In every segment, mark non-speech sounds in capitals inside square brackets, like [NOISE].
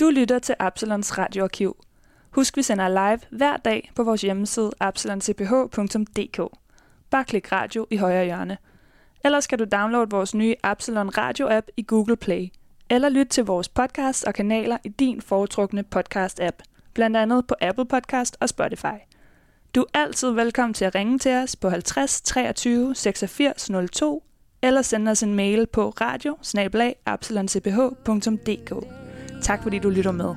Du lytter til Absalons radioarkiv. Husk, vi sender live hver dag på vores hjemmeside absaloncph.dk. Bare klik radio i højre hjørne. Ellers kan du downloade vores nye Absalon Radio-app i Google Play. Eller lyt til vores podcast og kanaler i din foretrukne podcast-app. Blandt andet på Apple Podcast og Spotify. Du er altid velkommen til at ringe til os på 50 23 86 02 eller sende os en mail på radio Tak fordi du lytter med.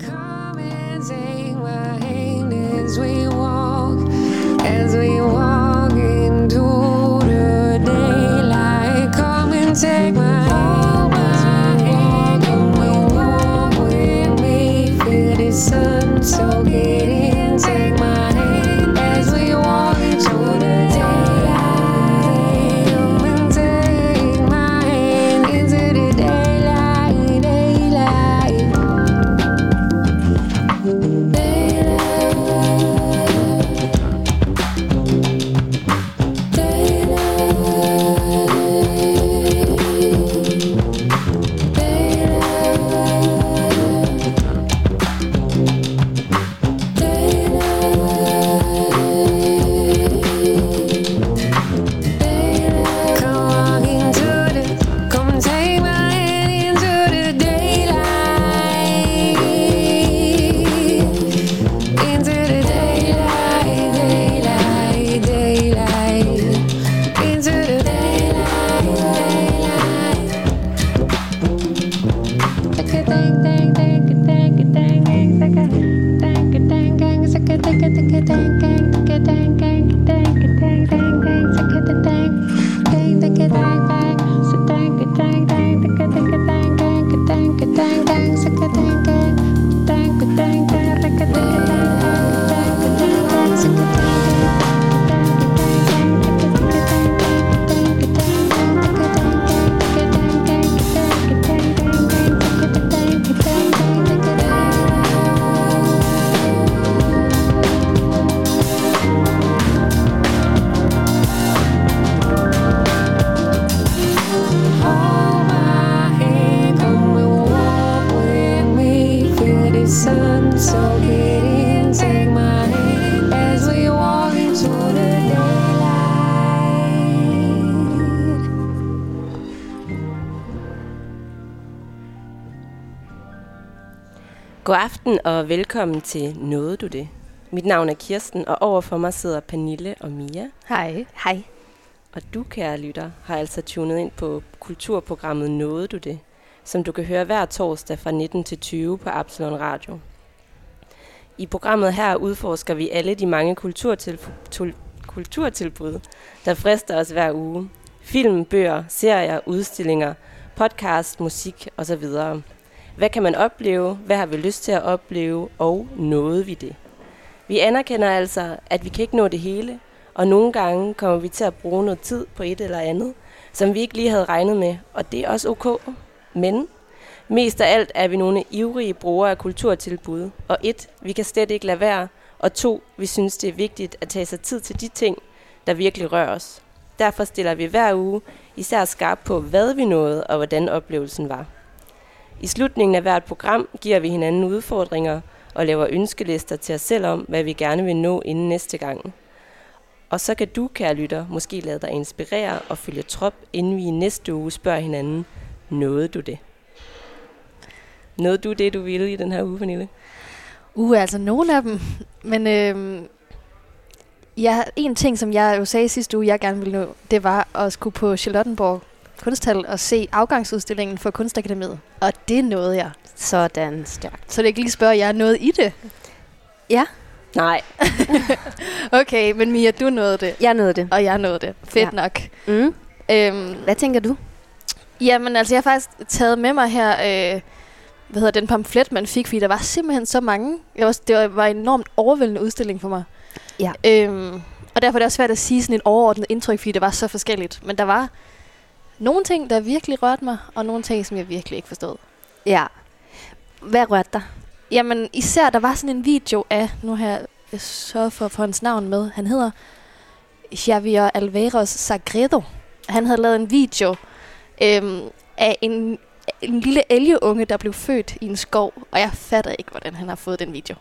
Come and take my hand as we walk, as we walk into the daylight. Come and take my God aften og velkommen til Nåede du det? Mit navn er Kirsten, og overfor mig sidder Pernille og Mia. Hej. Hej. Og du, kære lytter, har altså tunet ind på kulturprogrammet Nåede du det? Som du kan høre hver torsdag fra 19 til 20 på Absalon Radio. I programmet her udforsker vi alle de mange kulturtilbud, kulturtilbud, der frister os hver uge. Film, bøger, serier, udstillinger, podcast, musik osv. Hvad kan man opleve? Hvad har vi lyst til at opleve? Og nåede vi det? Vi anerkender altså, at vi kan ikke nå det hele, og nogle gange kommer vi til at bruge noget tid på et eller andet, som vi ikke lige havde regnet med, og det er også ok. Men mest af alt er vi nogle ivrige brugere af kulturtilbud, og et, vi kan slet ikke lade være, og to, vi synes det er vigtigt at tage sig tid til de ting, der virkelig rører os. Derfor stiller vi hver uge især skarp på, hvad vi nåede og hvordan oplevelsen var. I slutningen af hvert program giver vi hinanden udfordringer og laver ønskelister til os selv om, hvad vi gerne vil nå inden næste gang. Og så kan du, kære lytter, måske lade dig inspirere og følge trop, inden vi i næste uge spørger hinanden, nåede du det? Nåede du det, du ville i den her uge, Pernille? Uh, altså nogle af dem. Men øh, ja, en ting, som jeg jo sagde sidste uge, jeg gerne ville nå, det var at skulle på Charlottenborg Kunsthal og se afgangsudstillingen for Kunstakademiet. Og det nåede jeg. Sådan stærkt. Så det ikke lige spørge, jeg er nået i det. Ja, Nej, [LAUGHS] Okay, men Mia, du nåede det. jeg nåede det. Og jeg nåede det. Fedt Ja. nok. Mm. Øhm, Hvad tænker du? Jamen, altså, jeg har faktisk taget med mig her, øh, hvad hedder den pamflet, man fik, fordi der var simpelthen så mange. Det var, det var, var en enormt overvældende udstilling for mig. Ja. Øhm, og derfor er det også svært at sige sådan en overordnet indtryk, fordi det var så forskelligt. Men der var nogle ting, der virkelig rørte mig, og nogle ting, som jeg virkelig ikke forstod. Ja. Hvad rørte dig? Jamen, især der var sådan en video af, nu har jeg sørget for at få hans navn med, han hedder Javier Alvarez Sagredo. Han havde lavet en video øhm, af en en lille elgeunge, der blev født i en skov, og jeg fatter ikke, hvordan han har fået den video.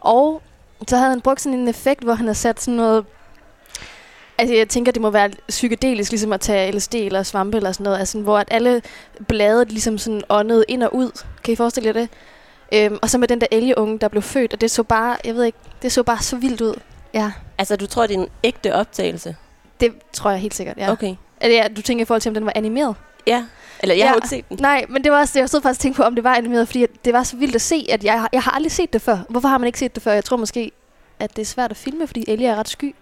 Og så havde han brugt sådan en effekt, hvor han har sat sådan noget... Altså, jeg tænker, det må være psykedelisk, ligesom at tage LSD eller svampe eller sådan noget. Altså, hvor at alle blade ligesom sådan åndede ind og ud. Kan I forestille jer det? Øhm, og så med den der elgeunge, der blev født, og det så bare, jeg ved ikke, det så bare så vildt ud. Ja, Altså, du tror, det er en ægte optagelse? det tror jeg helt sikkert, ja. Okay. Eller ja, du tænker i forhold til, om den var animeret? Ja. Eller jeg Ja. har ikke set den. Nej, men det var også det, jeg stod faktisk tænkte på, om det var animeret, fordi det var så vildt at se, at jeg, jeg har aldrig set det før. Hvorfor har man ikke set det før? Jeg tror måske, at det er svært at filme, fordi Ellie er ret sky.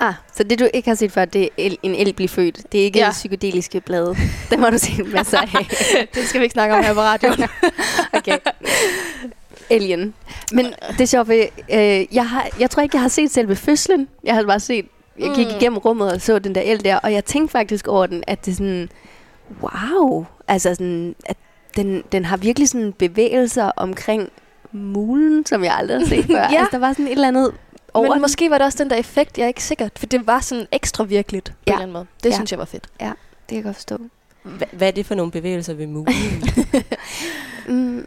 Ah, så det du ikke har set før, det er el- en el blive født. Det er ikke Ja. psykedeliske blade. Det må du se en masse af. [LAUGHS] det skal vi ikke snakke om her på radioen. [LAUGHS] Okay. Alien. Men det er sjovt, for, øh, jeg, har, jeg tror ikke, jeg har set selve fødslen. Jeg har bare set, jeg gik Mm. igennem rummet og så den der el der, og jeg tænkte faktisk over den, at det sådan, wow, altså sådan, at den, den har virkelig sådan bevægelser omkring mulen, som jeg aldrig har set før. [LAUGHS] Ja. Altså, der var sådan et eller andet over Men måske var det også den der effekt, jeg er ikke sikker. For det var sådan ekstra virkeligt på Ja. en eller anden måde. Det Ja. synes jeg var fedt. Det kan jeg godt forstå. Hva- Hvad er det for nogle bevægelser ved mulen? [LAUGHS] Mm,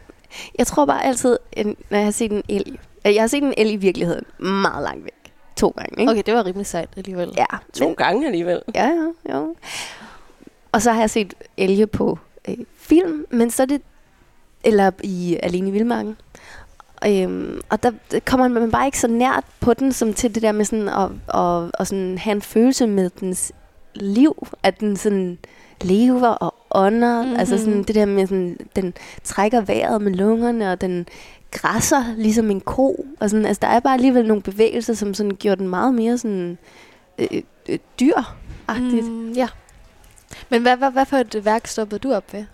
jeg tror bare altid, en, når jeg har set en el, jeg har set en el i virkeligheden meget langt væk. To gange, ikke? Okay, det var rimelig sejt alligevel. Ja, to men, gange alligevel. ja, ja, jo. Og så har jeg set elge på øh, film, men så er det, eller i Alene i Vildmarken. Øhm, og der kommer man bare ikke så nært på den, som til det der med sådan at, at, at sådan have en følelse med dens liv, at den sådan lever og ånder, Mhm. mm-hmm. altså sådan det der med sådan, den trækker vejret med lungerne, og den græsser ligesom en ko, og sådan, altså der er bare alligevel nogle bevægelser, som sådan gjorde den meget mere sådan øh, øh, dyr-agtigt. Mm. Mm, ja. Men hvad, hvad, hvad for et værk stoppede du op ved?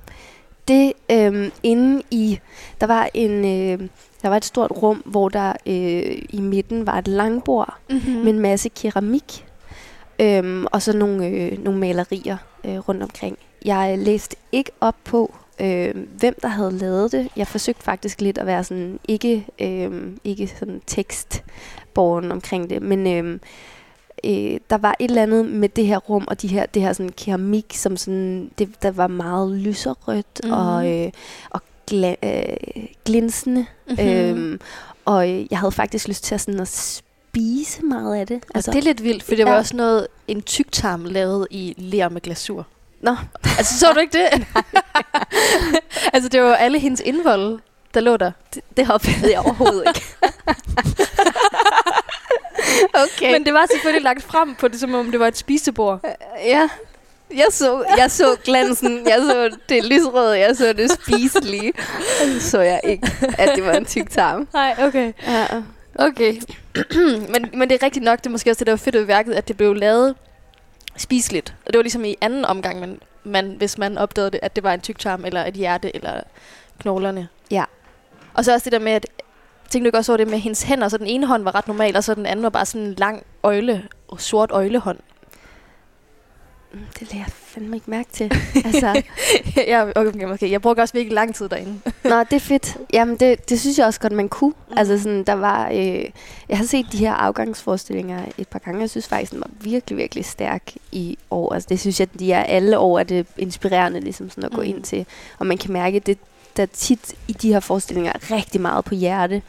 Det øh, inde i, der var en, øh, der var et stort rum, hvor der øh, i midten var et langbord Mm-hmm. med en masse keramik, øhm, og så nogle, øh, nogle malerier øh, rundt omkring. Jeg læste ikke op på, øh, hvem der havde lavet det. Jeg forsøgte faktisk lidt at være sådan, ikke, øh, ikke sådan tekstborgen omkring det, men øh, øh, der var et eller andet med det her rum, og de her, det her sådan keramik, som sådan, det, der var meget lyserødt mm. og, øh, og gla, øh, glinsende. Mm-hmm. Øhm, og øh, jeg havde faktisk lyst til at, sådan, at spise meget af det. Altså, det er lidt vildt, for det var Ja. også noget, en tyktarm lavet i ler med glasur. Nå, Altså, så du ikke det? [LAUGHS] altså, det var alle hendes indvold, der lå der. det, det opfattede jeg overhovedet ikke. [LAUGHS] okay. Men det var selvfølgelig lagt frem på det, som om det var et spisebord. ja, jeg så, jeg så glansen, jeg så det lysrøde, jeg så det spiselige. Og så så jeg ikke, at det var en tyk tarm. Nej, okay. Ja. Okay. [CLEARS THROAT] men, men det er rigtigt nok, det er måske også det, der var fedt ved værket, at det blev lavet spiseligt. Og det var ligesom i anden omgang, men man, hvis man opdagede det, at det var en tyktarm, eller et hjerte, eller knoglerne. Ja. Og så også det der med, at tænkte du ikke også over det med hendes hænder, så den ene hånd var ret normal, og så den anden var bare sådan en lang øjle, sort øjlehånd. Mm, Det lader jeg fandme ikke mærke til. [LAUGHS] Altså, ja, okay, okay. Jeg brugte også virkelig lang tid derinde. Nå, det er fedt. Jamen, det, det synes jeg også godt, man kunne. Mm. Mm. Altså, sådan, der var... Øh, jeg har set de her afgangsforestillinger et par gange. Jeg synes faktisk, den var virkelig, virkelig stærk i år. Altså, det synes jeg, de er alle år, er det inspirerende ligesom sådan at gå Mm. ind til. Og man kan mærke, det der tit i de her forestillinger er rigtig meget på hjerte.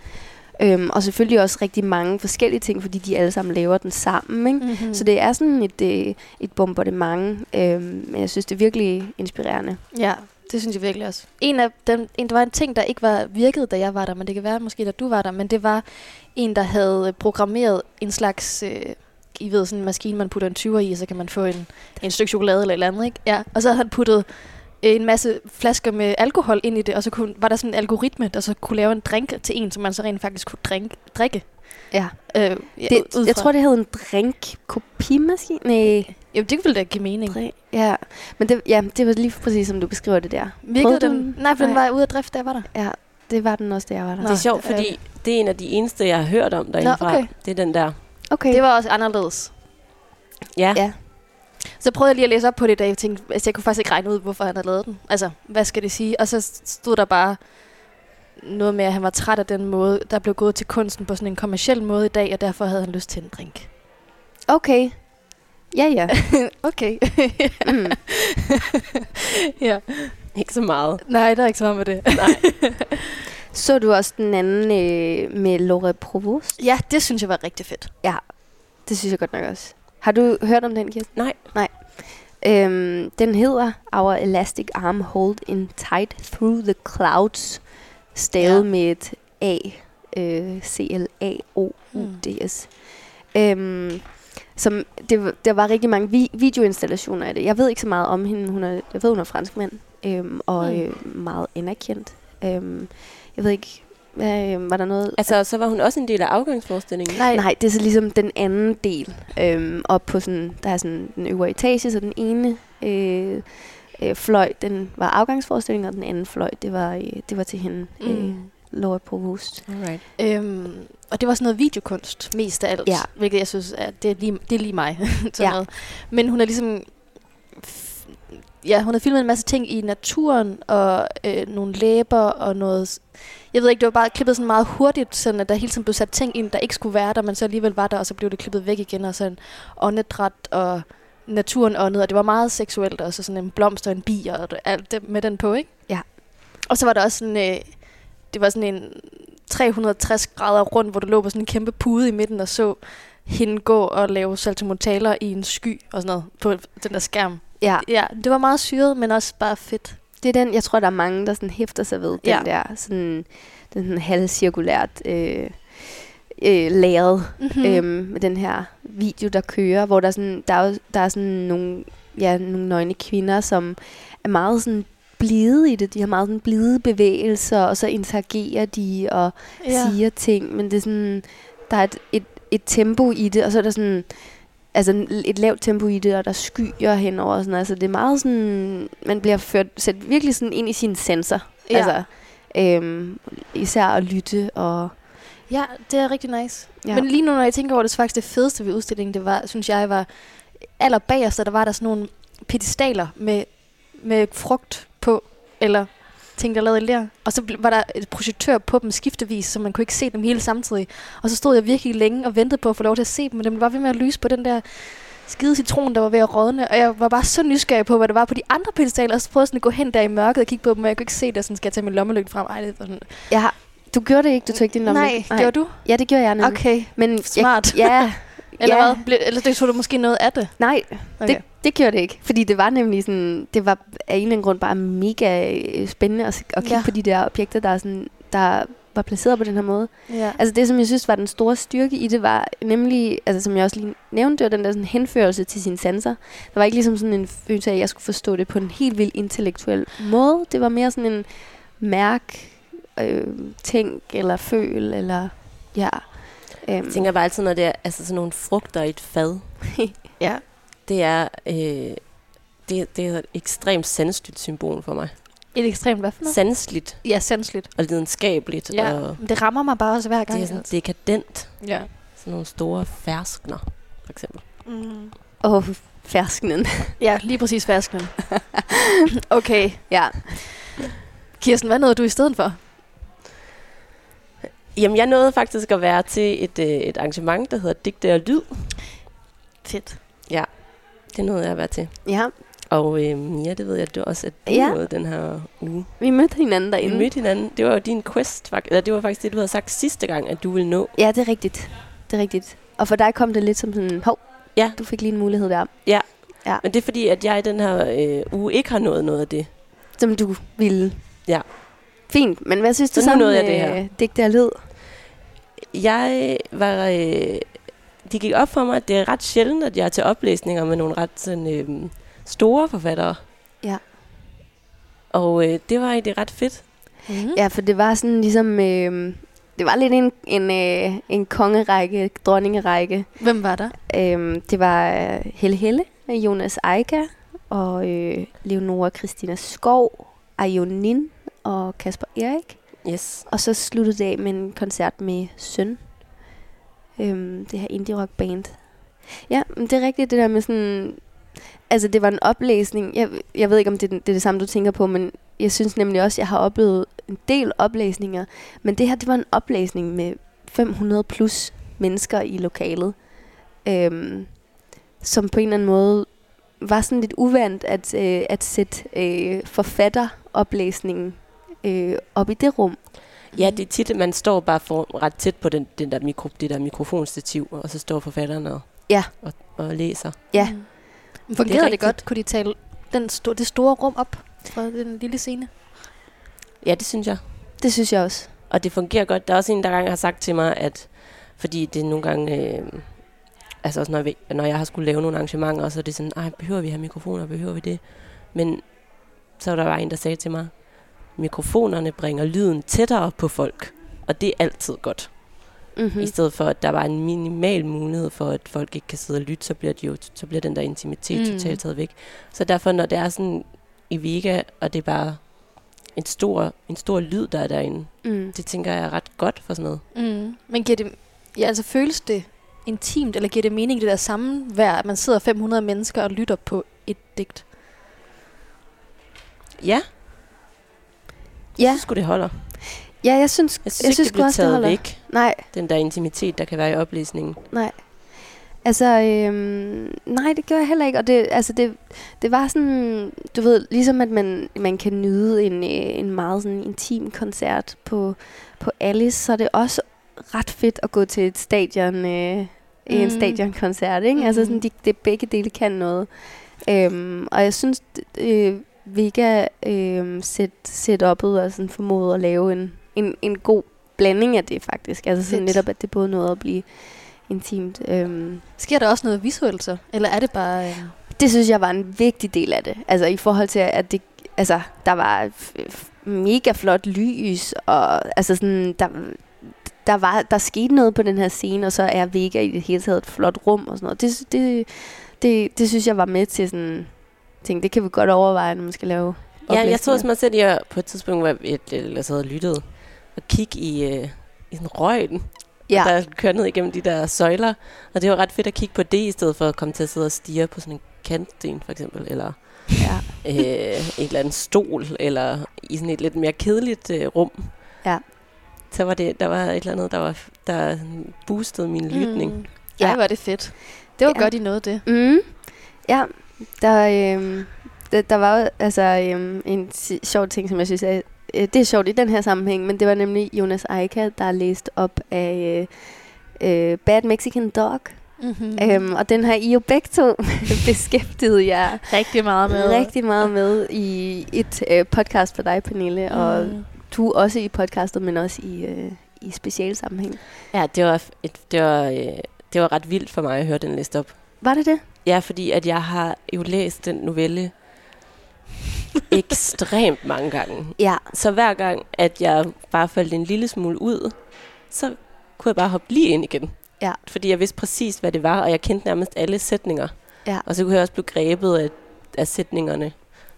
Øhm, og selvfølgelig også rigtig mange forskellige ting, fordi de alle sammen laver den sammen. Ikke? Mm-hmm. Så det er sådan et, øh, et bombardement. Øhm, men jeg synes, det er virkelig inspirerende. Ja, det synes jeg virkelig også. En af dem, en, der var en ting, der ikke var virket, da jeg var der, men det kan være måske, da du var der, men det var en, der havde programmeret en slags, øh, I ved, sådan en maskine, man putter en 20'er i, og så kan man få en, en stykke chokolade eller et eller andet, ikke? Ja, og så havde han puttet en masse flasker med alkohol ind i det, og så kunne, var der sådan en algoritme, der så kunne lave en drink til en, som man så rent faktisk kunne drink, drikke. Ja. Øh, ja, Det, jeg tror, det hed en drink-kopimaskine. Nej, Jamen, det ville da give mening. drink. Ja, men det, ja, det var lige præcis, som du beskriver det der. Virkede den? Nej, for den var ude af drift, jeg var der. Ja, det var den også, jeg var der. Det er sjovt, fordi det er en af de eneste, jeg har hørt om derinde fra. okay. Det er den der. Okay. Det var også anderledes. Ja. Ja. Så prøvede jeg lige at læse op på det, da jeg tænkte, altså jeg kunne faktisk ikke regne ud, hvorfor han havde lavet den. Altså, hvad skal det sige? Og så stod der bare noget med, at han var træt af den måde, der blev gået til kunsten på sådan en kommersiel måde i dag, og derfor havde han lyst til en drink. Okay. Ja, ja. [LAUGHS] okay. Mm. [LAUGHS] ja. Ikke så meget. Nej, der er ikke så meget med det. Nej. [LAUGHS] Så du også den anden øh, med Laura Provost? ja, det synes jeg var rigtig fedt. Det synes jeg godt nok også. Har du hørt om den, Kirsten? Nej. Nej. Øhm, den hedder Our Elastic Arm Hold in Tight Through the Clouds. Stavet Ja. med et A. Øh, C-L-A-O-U-D-S. Øhm, som, det, der var rigtig mange vi- videoinstallationer af det. Jeg ved ikke så meget om hende. Hun er, jeg ved, hun er franskmand. Øhm, og Mm. øh, meget anerkendt. Øhm, jeg ved ikke, øh, var der noget... Altså, så var hun også en del af afgangsforestillingen. Nej. Nej, det er så ligesom den anden del. Øhm, op på sådan, der er sådan den øvre etage, så den ene øh, øh, fløj, den var afgangsforestillingen, og den anden fløj, det var, øh, det var til hende, mm. øh. Laura Provost. Alright. Øhm, og det var sådan noget videokunst, mest af alt. Ja. Hvilket jeg synes, er, det, er lige, det er lige mig. [LAUGHS] sådan Ja. noget. Men hun er ligesom... Ja, hun har filmet en masse ting i naturen, og øh, nogle læber, og noget... Jeg ved ikke, det var bare klippet sådan meget hurtigt, sådan at der hele tiden blev sat ting ind, der ikke skulle være der, men så alligevel var der, og så blev det klippet væk igen, og sådan åndedræt, og naturen åndede, og det var meget seksuelt, og så sådan en blomst og en bi, og alt det med den på, ikke? Ja. Og så var der også sådan... Øh, det var sådan en 360 grader rundt, hvor du lå på sådan en kæmpe pude i midten og så hende gå og lave saltomortaler i en sky og sådan noget på den der skærm. Ja, Ja, det var meget syret, men også bare fedt. Det er den, jeg tror, der er mange, der sådan hæfter sig ved, den Ja. der sådan, den sådan halvcirkulært øh, øh, lavet Mm-hmm. øhm, med den her video, der kører, hvor der, er sådan, der, er, der er sådan nogle, ja, nogle nøgne kvinder, som er meget sådan blide i det. De har meget sådan blide bevægelser, og så interagerer de og ja. siger ting, men det er sådan, der er et, et, et tempo i det, og så er der sådan, altså et lavt tempo i det, og der skyer henover og sådan noget. Altså det er meget sådan, man bliver ført, sat virkelig sådan ind i sine sensorer. Ja. Altså, øhm, især at lytte og Ja, det er rigtig nice. Ja. Men lige nu, når jeg tænker over det, så faktisk det fedeste ved udstillingen, det var, synes jeg, var allerbagerst, der var der sådan nogle pedestaler med, med frugt på, eller ting, der er lavet i lær. Og så var der et projektør på dem skiftevis, så man kunne ikke se dem hele samtidig. Og så stod jeg virkelig længe og ventede på at få lov til at se dem, men dem var ved med at lyse på den der skide citron, der var ved at rådne. Og jeg var bare så nysgerrig på, hvad der var på de andre pedestaler, og så prøvede jeg sådan at gå hen der i mørket og kigge på dem, og jeg kunne ikke se det, og sådan skal jeg tage min lommelygte frem. Ej, det var sådan, Jeg har, du gjorde det ikke, du tog ikke din lomme. Nej, gjorde du? Ja, det gjorde jeg nemlig. Okay, Men smart. Jeg, ja, [LAUGHS] Eller ja, hvad? Eller det tog du måske noget af det? Nej, Okay. det, det gjorde det ikke. Fordi det var nemlig sådan, det var af en eller anden grund bare mega øh, spændende at, at kigge Ja. på de der objekter, der, er sådan, der var placeret på den her måde. Ja. Altså det, som jeg synes var den store styrke i det, var nemlig, altså som jeg også lige nævnte, det var den der sådan henførelse til sin sanser. Der var ikke ligesom sådan en følelse af, at jeg skulle forstå det på en helt vildt intellektuel måde. Det var mere sådan en mærk, øh, tænk eller føl, eller ja. Øhm, Jeg tænker bare altid, når det er altså sådan nogle frugter i et fad. [LAUGHS] ja. Det er, øh, det, det er et ekstremt sandsligt symbol for mig. Et ekstremt hvad for noget? Sandsligt Ja, sandsligt. og lidenskabeligt. Ja, Og det rammer mig bare også hver det gang. er sådan altså. dekadent. Ja. Sådan nogle store ferskner, for eksempel. Mm. og fersknen. [LAUGHS] ja, lige præcis fersknen. [LAUGHS] okay. ja. Kirsten, hvad nåede du i stedet for? Jamen, jeg nåede faktisk at være til et, øh, et arrangement, der hedder Digte og Lyd. Fedt. Det nåede jeg at være til. ja, Og øh, ja, det ved jeg, du også at du Ja. nåede den her uge. vi mødte hinanden Vi derinde. mødte hinanden. Det var jo din quest, fak- eller det var faktisk det, du havde sagt sidste gang, at du ville nå. Ja, det er rigtigt. Det er rigtigt. Og for dig kom det lidt som sådan, hov, Ja. du fik lige en mulighed der, Men det er fordi, at jeg i den her øh, uge ikke har nået noget af det. som du ville. Ja. Fint, men hvad synes du Så om nåede jeg det øh, her. digte og lyd? Jeg var... Øh, det gik op for mig, at det er ret sjældent, at jeg er til oplæsninger med nogle ret sådan, øh, store forfattere. Ja. Og øh, det var egentlig ret fedt. Mm. Ja, for det var sådan ligesom, øh, det var lidt en, en, øh, en kongerække, dronningerække. Hvem var der? Øh, det var øh, Helle Helle, Jonas Eika og øh, Leonora Christina Skov, Ajonin og Kasper Erik. Yes. Og så sluttede det af med en koncert med Søn. Øhm, det her indie rock band. Ja, men det er rigtigt det der med sådan... Altså, det var en oplæsning. Jeg, jeg ved ikke, om det, er det er det samme, du tænker på, men jeg synes nemlig også, at jeg har oplevet en del oplæsninger. Men det her, det var en oplæsning med 500 plus mennesker i lokalet. Øhm, som på en eller anden måde var sådan lidt uvandt at, øh, at sætte øh, forfatter oplæsningen øh, op i det rum. Ja, det er tit, at man står bare for, ret tæt på den, den der mikro, det der mikrofonstativ, og så står forfatteren og, Ja. og, og læser. Ja. Mm. Men fungerede det, det godt? Kunne de tale den sto- det store rum op fra den lille scene? Ja, det synes jeg. Det synes jeg også. Og det fungerer godt. Der er også en, der engang har sagt til mig, at fordi det er nogle gange... Øh, altså også når, vi, når jeg har skulle lave nogle arrangementer, så er det sådan, ej, behøver vi have mikrofoner, behøver vi det? Men så var der bare en, der sagde til mig, mikrofonerne bringer lyden tættere på folk. Og det er altid godt. Mm. Mm-hmm. I stedet for, at der var en minimal mulighed for, at folk ikke kan sidde og lytte, så bliver, de jo, så bliver den der intimitet mm. totalt taget væk. Så derfor, når det er sådan i Vega, og det er bare en stor, en stor lyd, der er derinde, Mm. det tænker jeg er ret godt for sådan noget. Mm. Men giver det, ja, altså føles det intimt, eller giver det mening, det der sammenvær, at man sidder 500 mennesker og lytter på et digt? Ja, Ja, så skulle det holder. ja, jeg synes, Jeg synes, jeg ikke, synes det bliver det taget holder. væk, Nej, den der intimitet, der kan være i oplæsningen. nej. Altså, øhm, nej, det gør jeg heller ikke. Og det, altså, det, det var sådan, du ved, ligesom at man, man kan nyde en, øh, en meget sådan intim koncert på, på Alice, så er det også ret fedt at gå til et stadion, øh, mm. en stadionkoncert, ikke? Mm. Altså, sådan, Mm. de, det begge dele kan noget. Øhm, og jeg synes, øh, Vega øh, set, setup'et og sådan formåede at lave en, en, en god blanding af det faktisk. Altså sådan netop, at det både nåede at blive intimt. Øhm, Sker der også noget visuelt så? Eller er det bare... Øh... det synes jeg var en vigtig del af det. Altså i forhold til, at det, altså, der var mega flot lys, og altså sådan, der, der, var, der skete noget på den her scene, og så er Vega i det hele taget et flot rum og sådan noget. Det, det, det, det synes jeg var med til sådan, tænkte, det kan vi godt overveje, når man skal lave Ja, jeg tror også mig selv, jeg på et tidspunkt, hvor jeg, jeg sad og lyttede, og kigge i, øh, i sådan røgen, ja. der kører ned igennem de der søjler. Og det var ret fedt at kigge på det, i stedet for at komme til at sidde og stige på sådan en kantsten, for eksempel. Eller ja. øh, et eller andet stol, eller i sådan et lidt mere kedeligt øh, rum. Ja. Så var det, der var et eller andet, der, var, der boostede min lytning. Mm. Ja, Ja. var det fedt. Det var Ja. ja. godt, I nåede det. Mm. Ja, der, øhm, der, der var jo, altså øhm, en si- sjov ting, som jeg synes er, øh, det er sjovt i den her sammenhæng, men det var nemlig Jonas Eika, der er læst op af øh, øh, Bad Mexican Dog. Mm-hmm. Mm. Øhm, og den har I jo begge to [LAUGHS] beskæftiget jer rigtig meget med. rigtig meget med i et øh, podcast for dig, Pernille, mm. og du også i podcastet, men også i, øh, i specialsammenhæng. Ja, det var, et, det, var, øh, det var ret vildt for mig at høre den liste op. Var det det? Ja, fordi at jeg har jo læst den novelle ekstremt mange gange. Ja. Så hver gang, at jeg bare faldt en lille smule ud, så kunne jeg bare hoppe lige ind igen. Ja. Fordi jeg vidste præcis, hvad det var, og jeg kendte nærmest alle sætninger. Ja. Og så kunne jeg også blive grebet af, af sætningerne,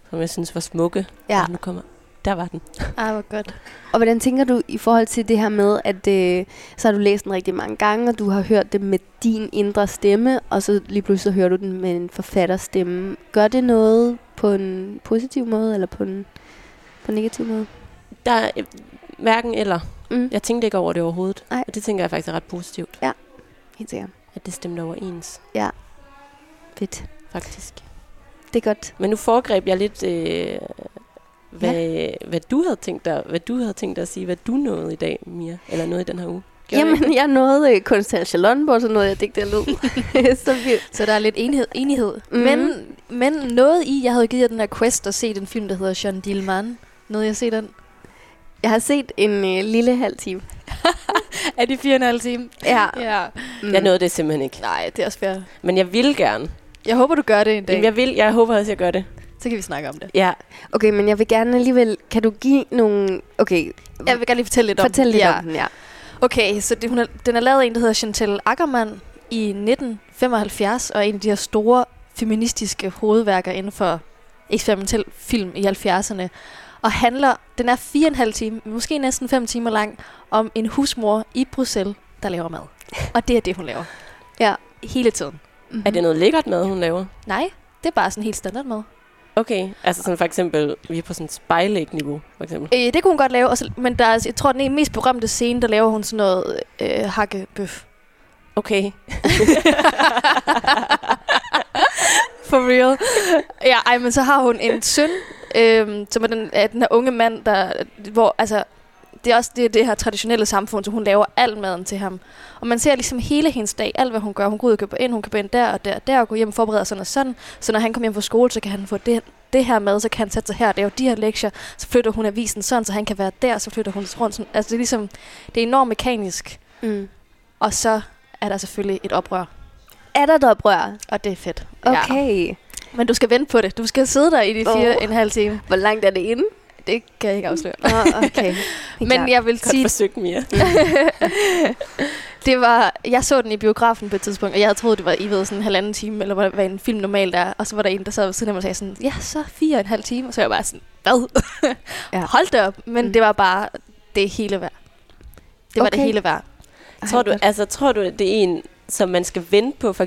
som jeg synes var smukke. Ja. Og nu kommer, der var den. Ej, hvor godt. Og hvordan tænker du i forhold til det her med, at øh, så har du læst den rigtig mange gange, og du har hørt det med din indre stemme, og så lige pludselig så hører du den med en forfatterstemme. Gør det noget på en positiv måde, eller på en, på en negativ måde? Der er øh, hverken eller. Mm. Jeg tænkte ikke over det overhovedet. Nej. Og det tænker jeg faktisk er ret positivt, Helt sikkert. at det stemte overens, Fedt. faktisk. Det er godt. Men nu foregreb jeg lidt, øh, hvad, ja. hvad, du havde tænkt dig, hvad du havde tænkt dig at sige, hvad du nåede i dag, Mia, eller noget i den her uge. Gjorde? Jamen, jeg nåede øh, Konstantin Charlottenborg, så nåede jeg digte den ud. [LAUGHS] så Så der er lidt enighed. enighed. Mm. Men, men noget i, jeg havde givet jer den her quest at se den film, der hedder Jean Dillman. Nåede jeg at se den? jeg har set en øh, lille halv time. [LAUGHS] Er det fire og en halv time? Ja. Ja. Mm. Jeg nåede det simpelthen ikke. Nej, det er også fair. Men jeg vil gerne. Jeg håber, du gør det en dag. Jamen, jeg, vil, jeg håber også, jeg gør det. Så kan vi snakke om det. Ja, Okay, men jeg vil gerne alligevel... Kan du give nogle... Okay, Jeg vil gerne lige fortælle lidt om fortæl lidt ja. om den, ja. Okay, så det, hun er, den er lavet af en, der hedder Chantal Ackermann i 1975, og er en af de her store feministiske hovedværker inden for eksperimentel film i 70'erne. Og handler, den er fire og en halv time, måske næsten fem timer lang, om en husmor i Bruxelles, der laver mad. [LAUGHS] Og det er det, hun laver. Ja. Hele tiden. Mm-hmm. er det noget lækkert mad, hun laver? Nej, det er bare sådan helt standard mad. Okay, altså sådan for eksempel, vi er på sådan spejlæg-niveau, for eksempel. Øh, det kunne hun godt lave, og så, men der er, jeg tror, den mest berømte scene, der laver hun sådan noget øh, hakkebøf. Okay. [LAUGHS] For real. Ja, ej, men så har hun en søn, øhm, som er den, er den her unge mand, der, hvor, altså, det er også det, det her traditionelle samfund, så hun laver al maden til ham. Og man ser ligesom hele hendes dag, alt hvad hun gør. Hun går ud og køber ind, hun køber ind der og der og der, og går hjem og forbereder sådan og sådan. Så når han kommer hjem fra skole, så kan han få det, det her med, så kan han sætte sig her og lave de her lektier. Så flytter hun avisen sådan, så han kan være der, så flytter hun rundt. Sådan. Altså det er ligesom, det er enormt mekanisk. Mm. Og så er der selvfølgelig et oprør, Er der et oprør? og det er fedt. Ja. Okay. Men du skal vente på det. Du skal sidde der i de fire Åh. oh. en halv time. Hvor langt er det inde? Det kan jeg ikke afsløre. Oh, okay. [LAUGHS] Men jeg vil Godt sige, forsøgt, Mia. [LAUGHS] det var, jeg så den i biografen på et tidspunkt, og jeg havde troet, det var i ved sådan en halvanden time, eller hvad, hvad en film normalt er. Og så var der en, der sad ved siden af mig og sagde sådan, ja, så fire og en halv time. Og så var jeg bare sådan, hvad? Ja. [LAUGHS] Hold det op. Men Mm. mm. det var bare det hele værd. Det var Okay. det hele værd. Tror du, altså, tror du, at det er en, som man skal vente på, for